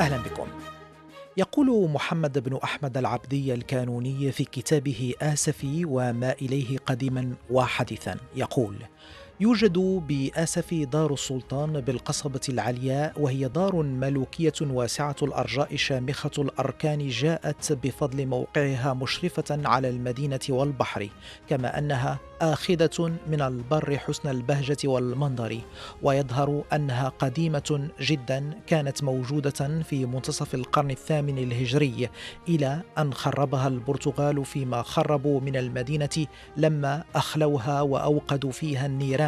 أهلا بكم. يقول محمد بن أحمد العبدي الكانوني في كتابه آسفي وما إليه قديما وحديثا يقول يوجد بآسف دار السلطان بالقصبة العليا وهي دار ملوكية واسعة الأرجاء شامخة الأركان جاءت بفضل موقعها مشرفة على المدينة والبحر كما أنها آخذة من البر حسن البهجة والمنظر ويظهر أنها قديمة جدا كانت موجودة في منتصف القرن الثامن الهجري إلى أن خربها البرتغال فيما خربوا من المدينة لما أخلوها وأوقدوا فيها النيران.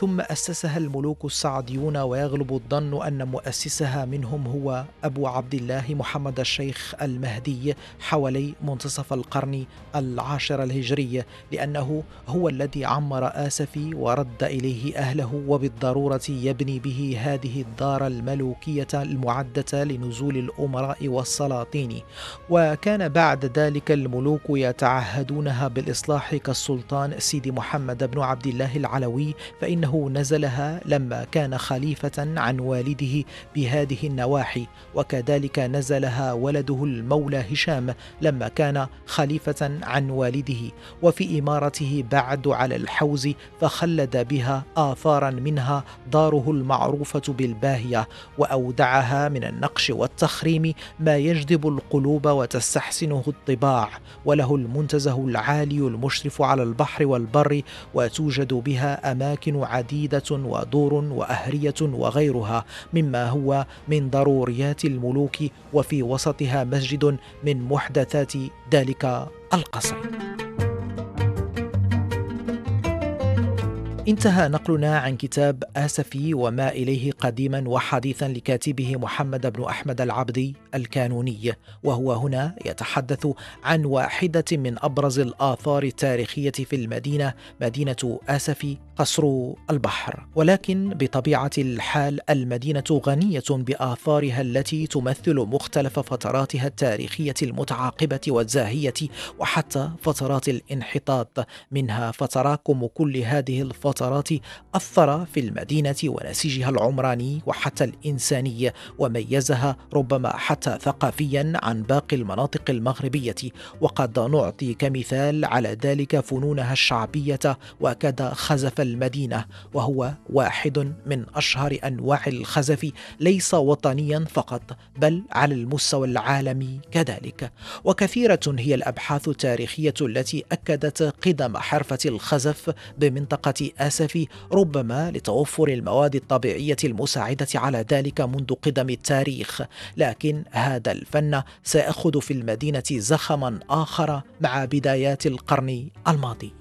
ثم أسسها الملوك السعديون ويغلب الظن أن مؤسسها منهم هو أبو عبد الله محمد الشيخ المهدي حوالي منتصف القرن العاشر الهجري لأنه هو الذي عمر آسفي ورد إليه أهله وبالضرورة يبني به هذه الدار الملوكية المعدة لنزول الأمراء والسلاطين. وكان بعد ذلك الملوك يتعهدونها بالإصلاح كالسلطان سيدي محمد بن عبد الله العلوي فإنه نزلها لما كان خليفة عن والده بهذه النواحي وكذلك نزلها ولده المولى هشام لما كان خليفة عن والده وفي إمارته بعد على الحوز فخلد بها آثارا منها داره المعروفة بالباهية وأودعها من النقش والتخريم ما يجذب القلوب وتستحسنه الطباع وله المنتزه العالي المشرف على البحر والبر وتوجد بها أماكن عديدة ودور وأهرية وغيرها مما هو من ضروريات الملوك وفي وسطها مسجد من محدثات ذلك القصر. انتهى نقلنا عن كتاب آسفي وما إليه قديما وحديثا لكاتبه محمد بن أحمد العبدي. الكانوني وهو هنا يتحدث عن واحدة من أبرز الآثار التاريخية في المدينة مدينة آسفي قصر البحر. ولكن بطبيعة الحال المدينة غنية بآثارها التي تمثل مختلف فتراتها التاريخية المتعاقبة والزاهية وحتى فترات الانحطاط. منها فتراكم كل هذه الفترات الفترات أثر في المدينة ونسيجها العمراني وحتى الإنساني وميزها ربما حتى ثقافيا عن باقي المناطق المغربية وقد نعطي كمثال على ذلك فنونها الشعبية وكذا خزف المدينة وهو واحد من أشهر أنواع الخزف ليس وطنيا فقط بل على المستوى العالمي كذلك. وكثيرة هي الأبحاث التاريخية التي أكدت قدم حرفة الخزف بمنطقة للاسف ربما لتوفر المواد الطبيعية المساعدة على ذلك منذ قدم التاريخ. لكن هذا الفن سيأخذ في المدينة زخما آخر مع بدايات القرن الماضي.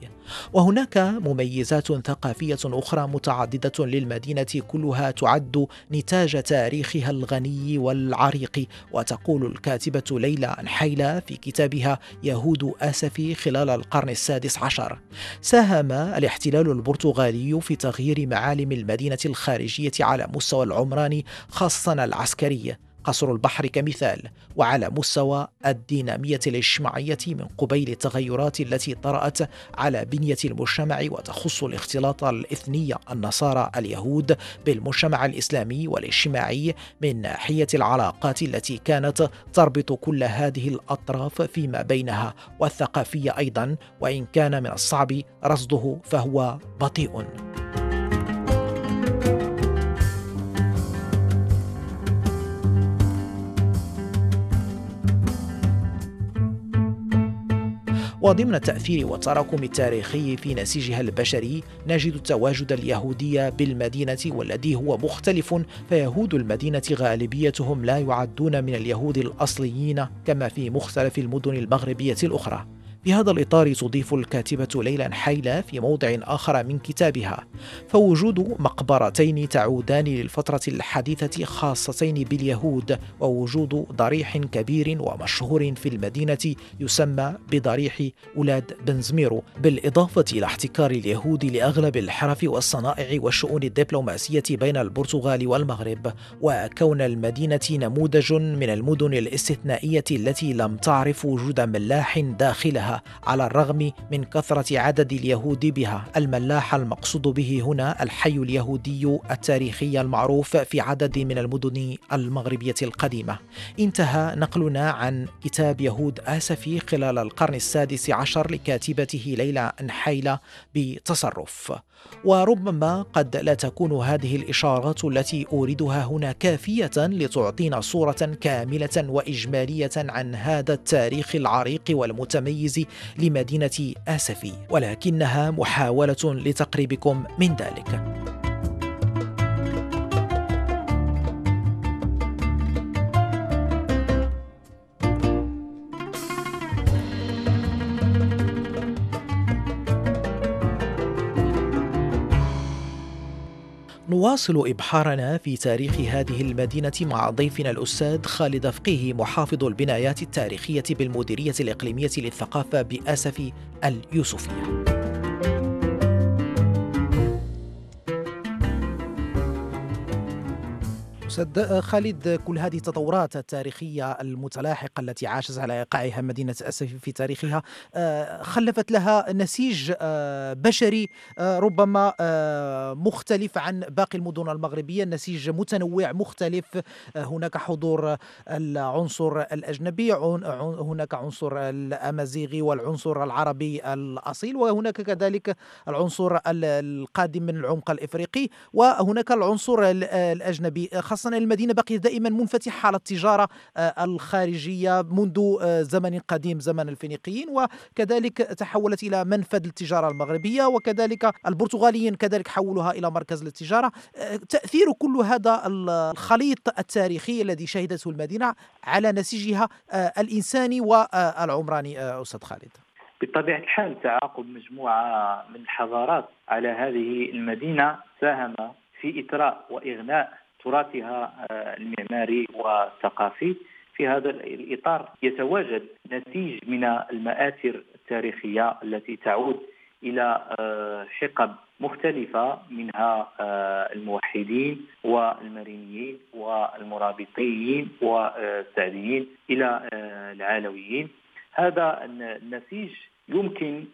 وهناك مميزات ثقافية أخرى متعددة للمدينة كلها تعد نتاج تاريخها الغني والعريق. وتقول الكاتبة ليلى انحيله في كتابها يهود اسفي خلال القرن السادس عشر ساهم الاحتلال البرتغالي في تغيير معالم المدينة الخارجية على مستوى العمران خاصة العسكري. قصر البحر كمثال وعلى مستوى الدينامية الاجتماعية من قبيل التغيرات التي طرأت على بنية المجتمع وتخص الاختلاط الإثني النصارى اليهود بالمجتمع الإسلامي والاجتماعي من ناحية العلاقات التي كانت تربط كل هذه الأطراف فيما بينها والثقافية أيضا وإن كان من الصعب رصده فهو بطيء. وضمن التأثير والتراكم التاريخي في نسيجها البشري نجد التواجد اليهودي بالمدينة والذي هو مختلف فيهود المدينة غالبيتهم لا يعدون من اليهود الأصليين كما في مختلف المدن المغربية الأخرى. في هذا الإطار تضيف الكاتبة ليلى حيلة في موضع آخر من كتابها فوجود مقبرتين تعودان للفترة الحديثة خاصتين باليهود ووجود ضريح كبير ومشهور في المدينة يسمى بضريح أولاد بنزميرو بالإضافة إلى احتكار اليهود لأغلب الحرف والصنائع والشؤون الدبلوماسية بين البرتغال والمغرب وكون المدينة نموذج من المدن الاستثنائية التي لم تعرف وجود ملاح داخلها. على الرغم من كثرة عدد اليهود بها. الملاح المقصود به هنا الحي اليهودي التاريخي المعروف في عدد من المدن المغربية القديمة. انتهى نقلنا عن كتاب يهود آسفي خلال القرن السادس عشر لكاتبته ليلى نحيلة بتصرف. وربما قد لا تكون هذه الإشارات التي أوردها هنا كافية لتعطينا صورة كاملة وإجمالية عن هذا التاريخ العريق والمتميز لمدينة آسفي ولكنها محاولة لتقريبكم من ذلك. نواصل إبحارنا في تاريخ هذه المدينة مع ضيفنا الأستاذ خالد فقيه محافظ البنايات التاريخية بالمديرية الإقليمية للثقافة بآسف اليوسفية. أستاذ خالد كل هذه التطورات التاريخية المتلاحقة التي عاشت على إيقاعها مدينة أسف في تاريخها آه، خلفت لها نسيج آه، بشري آه، ربما مختلف عن باقي المدن المغربية. نسيج متنوع مختلف. هناك حضور العنصر الأجنبي هناك عنصر الأمازيغي والعنصر العربي الأصيل وهناك كذلك العنصر القادم من العمق الإفريقي وهناك العنصر الأجنبي. خاصة خاصة المدينة بقيت دائما منفتحة على التجارة آه، الخارجية منذ آه، زمن قديم زمن الفينيقيين. وكذلك تحولت إلى منفذ التجارة المغربية. وكذلك البرتغاليين كذلك حولوها إلى مركز للتجارة. آه، تأثير كل هذا الخليط التاريخي الذي شهدته المدينة على نسيجها الإنساني والعمراني أستاذ خالد. بطبيعة الحال تعاقب مجموعة من الحضارات على هذه المدينة ساهم في إثراء وإغناء تراثها آه، المعماري والثقافي. في هذا الإطار يتواجد نسيج من المآثر التاريخية التي تعود إلى آه، حقب مختلفة منها آه، الموحدين والمرينيين والمرابطيين والسعديين إلى العالويين هذا النسيج يمكن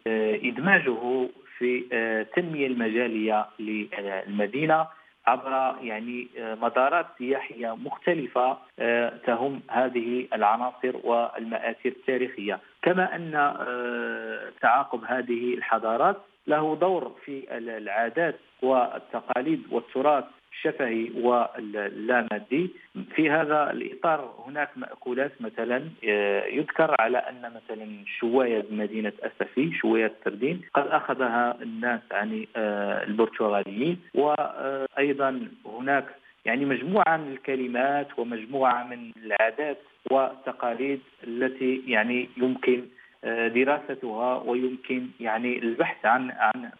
إدماجه في التنمية المجالية للمدينة. عبر يعني آه، مدارات سياحية مختلفة آه، تهم هذه العناصر والمآثر التاريخية، كما أن آه، تعاقب هذه الحضارات له دور في العادات والتقاليد والتراث الشفهي واللامادي. في هذا الإطار هناك مأكولات مثلا آه، يذكر على أن مثلا شواية مدينة أسفي شواية السردين قد أخذها الناس عن آه، البرتغاليين. وأيضا هناك يعني مجموعة من الكلمات ومجموعة من العادات والتقاليد التي يعني يمكن آه، دراستها ويمكن يعني البحث عن عن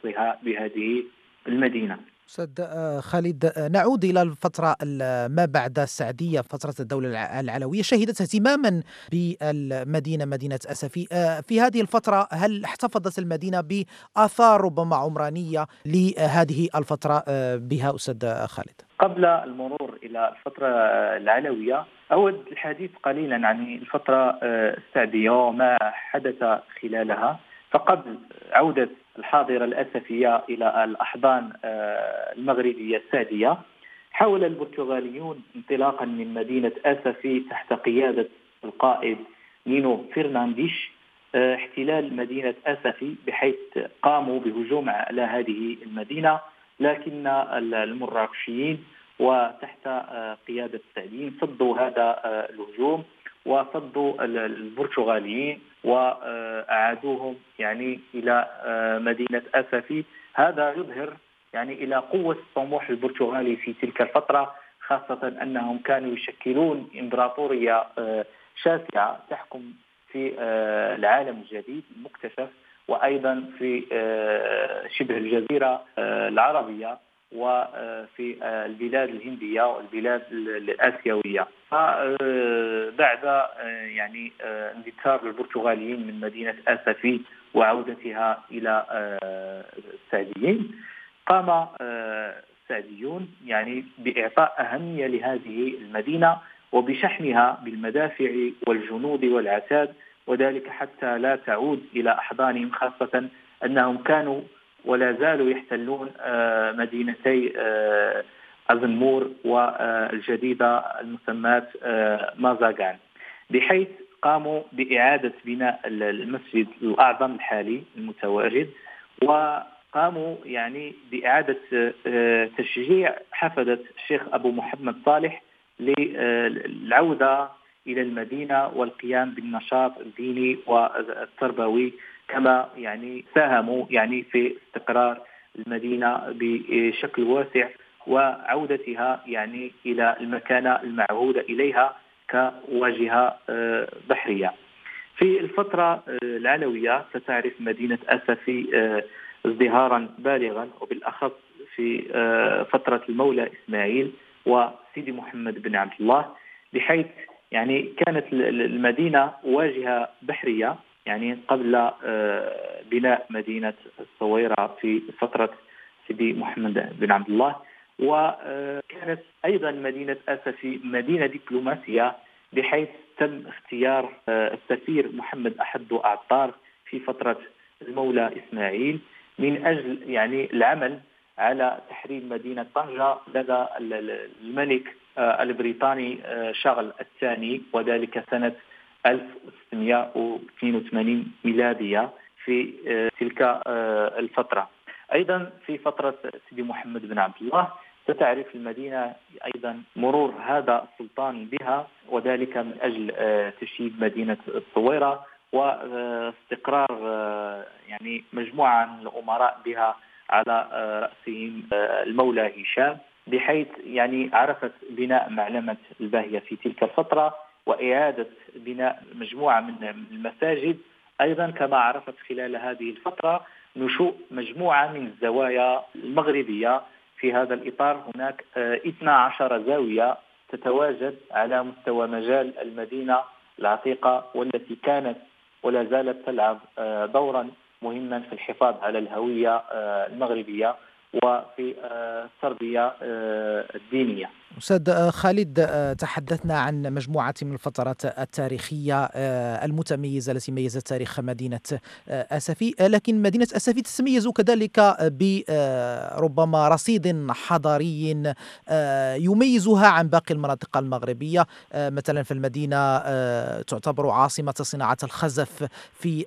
بهذه المدينة. أستاذ آه، خالد. آه، نعود إلى الفترة ما بعد السعدية فترة الدولة العلوية. شهدت اهتماما بالمدينة مدينة أسفي. آه، في هذه الفترة هل احتفظت المدينة بآثار ربما عمرانية لهذه الفترة؟ بها أستاذ خالد. قبل المرور إلى الفترة العلوية أود الحديث قليلا عن الفترة السعدية وما حدث خلالها. فقبل عودة الحاضرة الأسفية إلى الأحضان آه، المغربية السادية. حاول البرتغاليون انطلاقا من مدينة أسفي تحت قيادة القائد نينو فرنانديش آه، احتلال مدينة أسفي بحيث قاموا بهجوم على هذه المدينة. لكن المراكشيين وتحت آه، قيادة السعديين صدوا هذا الهجوم. وصدوا البرتغاليين وأعادوهم يعني إلى آه، مدينة أسفي. هذا يظهر يعني إلى قوة الطموح البرتغالي في تلك الفترة خاصة أنهم كانوا يشكلون إمبراطورية آه، شاسعة تحكم في العالم الجديد المكتشف وأيضا في شبه الجزيرة العربية وفي البلاد الهندية والبلاد الآسيوية. بعد يعني اندثار البرتغاليين من مدينة آسفي وعودتها إلى السعديين قام السعديون يعني بإعطاء أهمية لهذه المدينة وبشحنها بالمدافع والجنود والعتاد وذلك حتى لا تعود إلى أحضانهم خاصة أنهم كانوا ولا زالوا يحتلون آه، مدينتي آه، أزنمور والجديدة المسماة آه، مازاغان. بحيث قاموا بإعادة بناء المسجد الأعظم الحالي المتواجد وقاموا يعني بإعادة تشجيع حفدة الشيخ أبو محمد صالح للعودة إلى المدينة والقيام بالنشاط الديني والتربوي كما يعني ساهموا يعني في استقرار المدينة بشكل واسع. وعودتها يعني إلى المكانه المعهوده إليها كواجهة آه، بحرية. في الفترة آه، العلويه ستعرف مدينة أسفي آه، ازدهارا بالغا وبالأخص في فترة المولى إسماعيل وسيدي محمد بن عبد الله بحيث يعني كانت المدينة واجهة بحرية يعني قبل بناء مدينة الصويرة في فترة سيدي محمد بن عبد الله وكانت أيضا مدينة أسفي مدينة دبلوماسية بحيث تم اختيار آه، السفير محمد أحد عطار في فترة المولى إسماعيل من أجل يعني العمل على تحرير مدينة طنجة لدى الملك آه، البريطاني شغل الثاني وذلك سنة 1682 ميلادية في آه، تلك آه، الفترة. أيضا في فترة سيدي محمد بن عبد الله ستعرف المدينة أيضا مرور هذا السلطان بها وذلك من أجل آه، تشييد مدينة الصويرة واستقرار يعني مجموعة من الأمراء بها على رأسهم المولى هشام بحيث يعني عرفت بناء معلمة الباهية في تلك الفترة وإعادة بناء مجموعة من المساجد. أيضا كما عرفت خلال هذه الفترة نشوء مجموعة من الزوايا المغربية في هذا الإطار هناك 12 آه، زاوية تتواجد على مستوى مجال المدينة العتيقة والتي كانت ولا زالت تلعب آه، دورا مهما في الحفاظ على الهوية آه، المغربية وفي التربية الدينية. أستاذ خالد تحدثنا عن مجموعة من الفترات التاريخية آه، المتميزة التي ميزت تاريخ مدينة آه، أسفي. لكن مدينة أسفي تتميز كذلك بربما آه، رصيد حضاري يميزها عن باقي المناطق المغربية. مثلا في المدينة تعتبر عاصمة صناعة الخزف في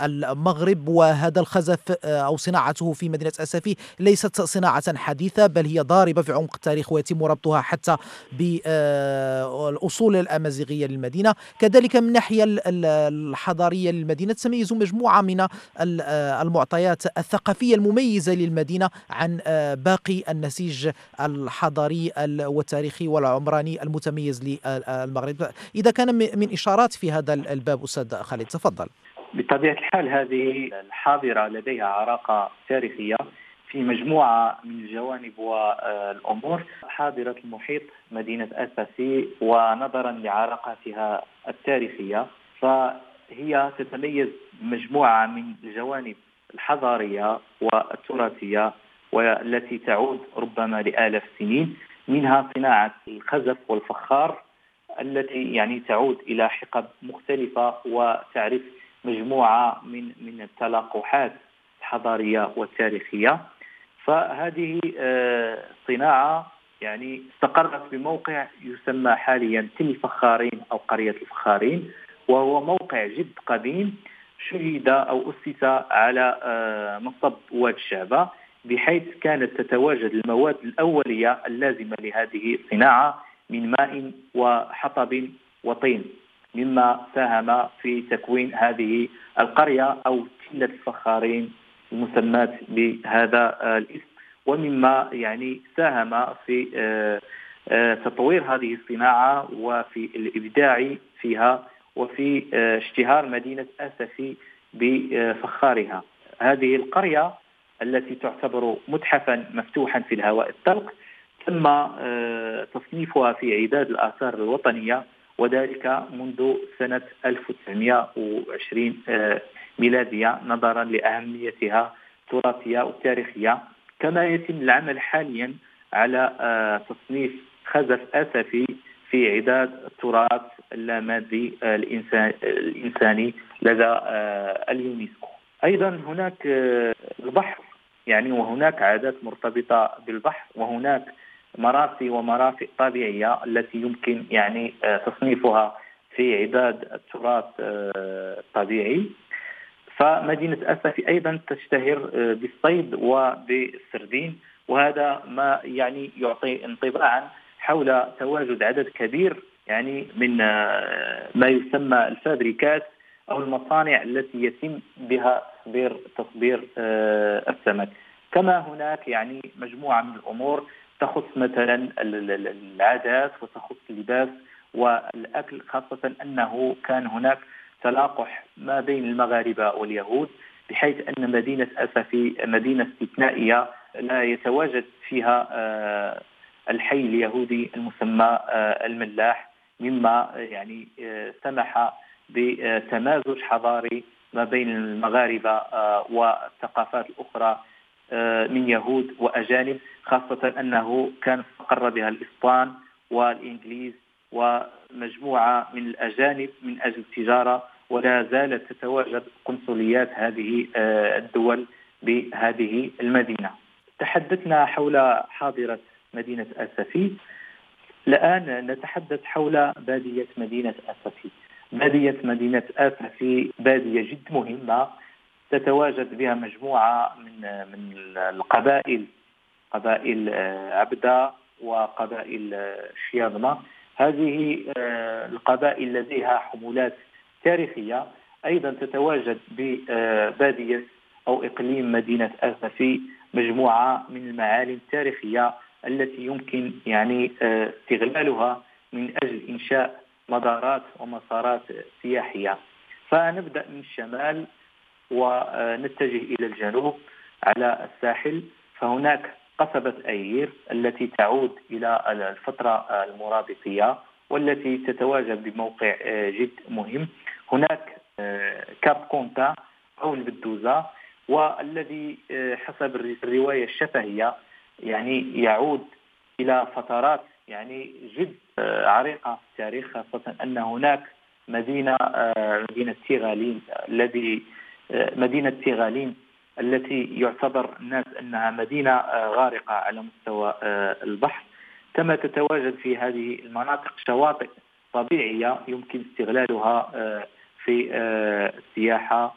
المغرب وهذا الخزف أو صناعته في مدينة أسفي ليست صناعة حديثة بل هي ضاربة في عمق التاريخ ويتم ربطها حتى بالأصول الأمازيغية للمدينة. كذلك من الناحية الحضارية للمدينة تتميز مجموعة من المعطيات الثقافية المميزة للمدينة عن باقي النسيج الحضاري والتاريخي والعمراني المتميز للمغرب. إذا كان من إشارات في هذا الباب أستاذ خالد تفضل. بطبيعة الحال هذه الحاضرة لديها عراقة تاريخية. في مجموعة من الجوانب والأمور. حاضرة المحيط مدينة أساسي ونظرا لعلاقاتها التاريخية. فهي تتميز بمجموعة من الجوانب الحضارية والتراثية والتي تعود ربما لآلاف السنين. منها صناعة الخزف والفخار التي يعني تعود إلى حقب مختلفة وتعرف مجموعة من من التلاقحات الحضارية والتاريخية. فهذه آه، صناعة يعني استقرت بموقع يسمى حاليا تل الفخارين أو قرية الفخارين وهو موقع جد قديم شهد أو أسس على آه، مصب واد الشعبة بحيث كانت تتواجد المواد الأولية اللازمة لهذه الصناعة من ماء وحطب وطين مما ساهم في تكوين هذه القرية أو تلة الفخارين. المسمات بهذا الاسم. ومما يعني ساهم في آه، آه، تطوير هذه الصناعة وفي الإبداع فيها وفي اشتهار مدينة أسفي بفخارها. هذه القرية التي تعتبر متحفا مفتوحا في الهواء الطلق تم تصنيفها في عداد الآثار الوطنية وذلك منذ سنة 1920 ميلادية نظرا لأهميتها التراثية والتاريخية كما يتم العمل حاليا على آه، تصنيف خزف أسفي في عداد التراث اللامادي الإنساني لدى آه، اليونسكو أيضا هناك آه، البحر يعني وهناك عادات مرتبطة بالبحر وهناك مراسي ومرافق طبيعية التي يمكن يعني تصنيفها في عداد التراث الطبيعي فمدينة أسفي أيضا تشتهر آه، بالصيد وبالسردين وهذا ما يعني يعطي انطباعا حول تواجد عدد كبير يعني من آه، ما يسمى الفابريكات أو المصانع التي يتم بها تصدير تصدير آه، السمك. كما هناك يعني مجموعة من الأمور تخص مثلا العادات وتخص اللباس والأكل خاصة أنه كان هناك تلاقح ما بين المغاربة واليهود بحيث أن مدينة أسفي مدينة استثنائيه لا يتواجد فيها آه، الحي اليهودي المسمى آه، الملاح مما يعني آه، سمح بتمازج حضاري ما بين المغاربة والثقافات الأخرى من يهود وأجانب خاصة أنه كان استقر بها الإسبان والإنجليز ومجموعة من الأجانب من أجل التجارة ولا زالت تتواجد قنصليات هذه آه، الدول بهذه المدينة. تحدثنا حول حاضرة مدينة أسفي الآن نتحدث حول بادية مدينة أسفي بادية مدينة أسفي بادية جد مهمة تتواجد بها مجموعة من من القبائل قبائل آه، عبدة وقبائل آه، شياضمة هذه القبائل لديها حمولات تاريخية أيضا تتواجد ببادية أو إقليم مدينة أسفي مجموعة من المعالم التاريخية التي يمكن يعني آه، استغلالها من أجل إنشاء مدارات ومسارات سياحية. فنبدأ من الشمال ونتجه إلى الجنوب على الساحل. فهناك قصبة أيير التي تعود إلى الفترة المرابطية والتي تتواجد بموقع آه، جد مهم. هناك آه، كاب كونتا أو البدوزة والذي آه، حسب الرواية الشفهية يعني يعود إلى فترات يعني جد عريقة في التاريخ خاصة أن هناك مدينة مدينة تيغالين الذي مدينة تيغالين التي يعتبر الناس أنها مدينة آه، غارقة على مستوى آه، البحر. كما تتواجد في هذه المناطق شواطئ طبيعية يمكن استغلالها آه، في السياحة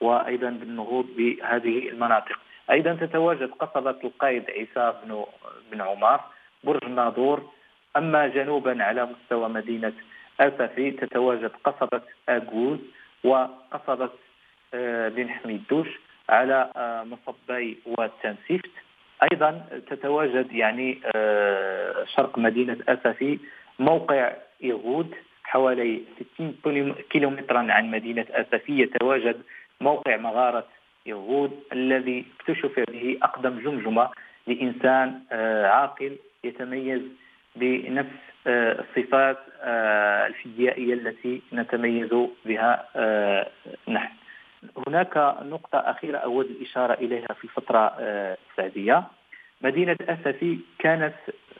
وأيضا بالنهوض بهذه المناطق. أيضا تتواجد قصبة القائد عيسى بن بن عمر برج الناظور أما جنوبا على مستوى مدينة آسفي تتواجد قصبة اغوز وقصبة بن حميدوش على آه، مصبي والتنسيفت. أيضا تتواجد يعني آه، شرق مدينة آسفي موقع يهود. حوالي 60 كيلومترا عن مدينة اسفي يتواجد موقع مغارة يهود الذي اكتشف به أقدم جمجمة لإنسان آه، عاقل يتميز بنفس الصفات الفيزيائيه التي نتميز بها نحن. هناك نقطة أخيرة أود الإشارة إليها في الفترة آه، السعدية مدينة أسفي كانت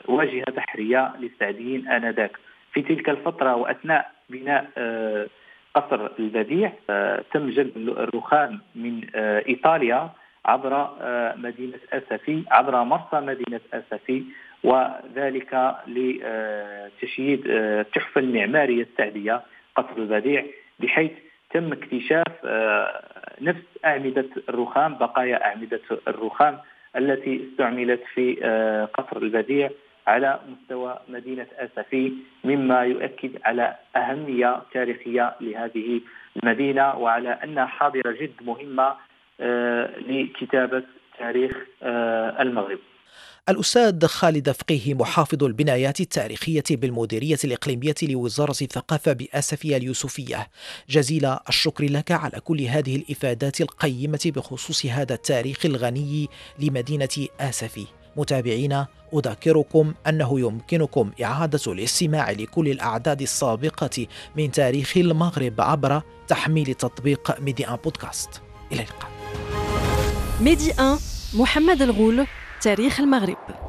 واجهة بحرية للسعديين آنذاك في تلك الفترة وأثناء بناء آه، قصر البديع آه، تم جلب الرخام من إيطاليا عبر مدينة أسفي عبر مرسى مدينة أسفي وذلك لتشييد التحفة المعمارية السعدية قصر البديع بحيث تم اكتشاف آه، نفس أعمدة الرخام بقايا أعمدة الرخام التي استعملت في آه، قصر البديع. على مستوى مدينة أسفي مما يؤكد على أهمية تاريخية لهذه المدينة وعلى أنها حاضرة جد مهمة آه، لكتابة تاريخ المغرب. الأستاذ خالد فقيه محافظ البنايات التاريخية بالمديرية الإقليمية لوزارة الثقافة بآسفية اليوسفية. جزيل الشكر لك على كل هذه الإفادات القيمة بخصوص هذا التاريخ الغني لمدينة آسفي. متابعينا أذكركم أنه يمكنكم إعادة الاستماع لكل الأعداد السابقة من تاريخ المغرب عبر تحميل تطبيق ميدي 1 بودكاست. إلى اللقاء. ميدي 1 محمد الغول تاريخ المغرب.